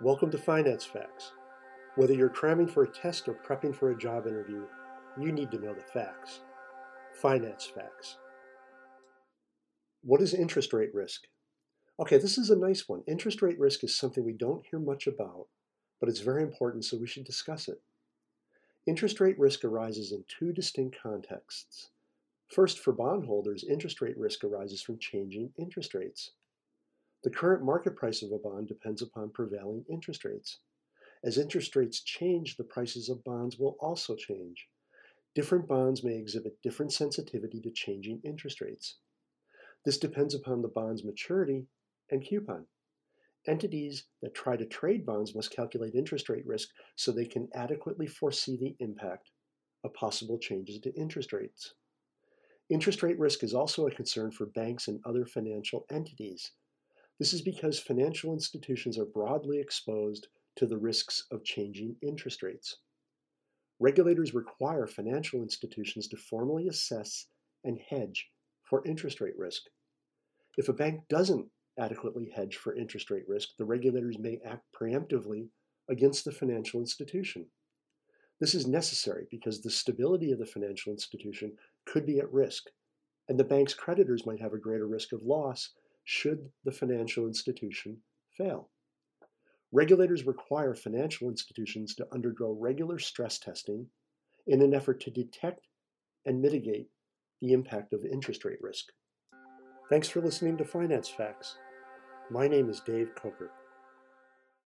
Welcome to Finance Facts. Whether you're cramming for a test or prepping for a job interview, you need to know the facts. Finance Facts. What is interest rate risk? Okay, this is a nice one. Interest rate risk is something we don't hear much about, but it's very important, so we should discuss it. Interest rate risk arises in two distinct contexts. First, for bondholders, interest rate risk arises from changing interest rates. The current market price of a bond depends upon prevailing interest rates. As interest rates change, the prices of bonds will also change. Different bonds may exhibit different sensitivity to changing interest rates. This depends upon the bond's maturity and coupon. Entities that try to trade bonds must calculate interest rate risk so they can adequately foresee the impact of possible changes to interest rates. Interest rate risk is also a concern for banks and other financial entities this is because financial institutions are broadly exposed to the risks of changing interest rates. Regulators require financial institutions to formally assess and hedge for interest rate risk. If a bank doesn't adequately hedge for interest rate risk, the regulators may act preemptively against the financial institution. This is necessary because the stability of the financial institution could be at risk, and the bank's creditors might have a greater risk of loss should the financial institution fail. Regulators require financial institutions to undergo regular stress testing in an effort to detect and mitigate the impact of interest rate risk. Thanks for listening to Finance Facts. My name is Dave Coker.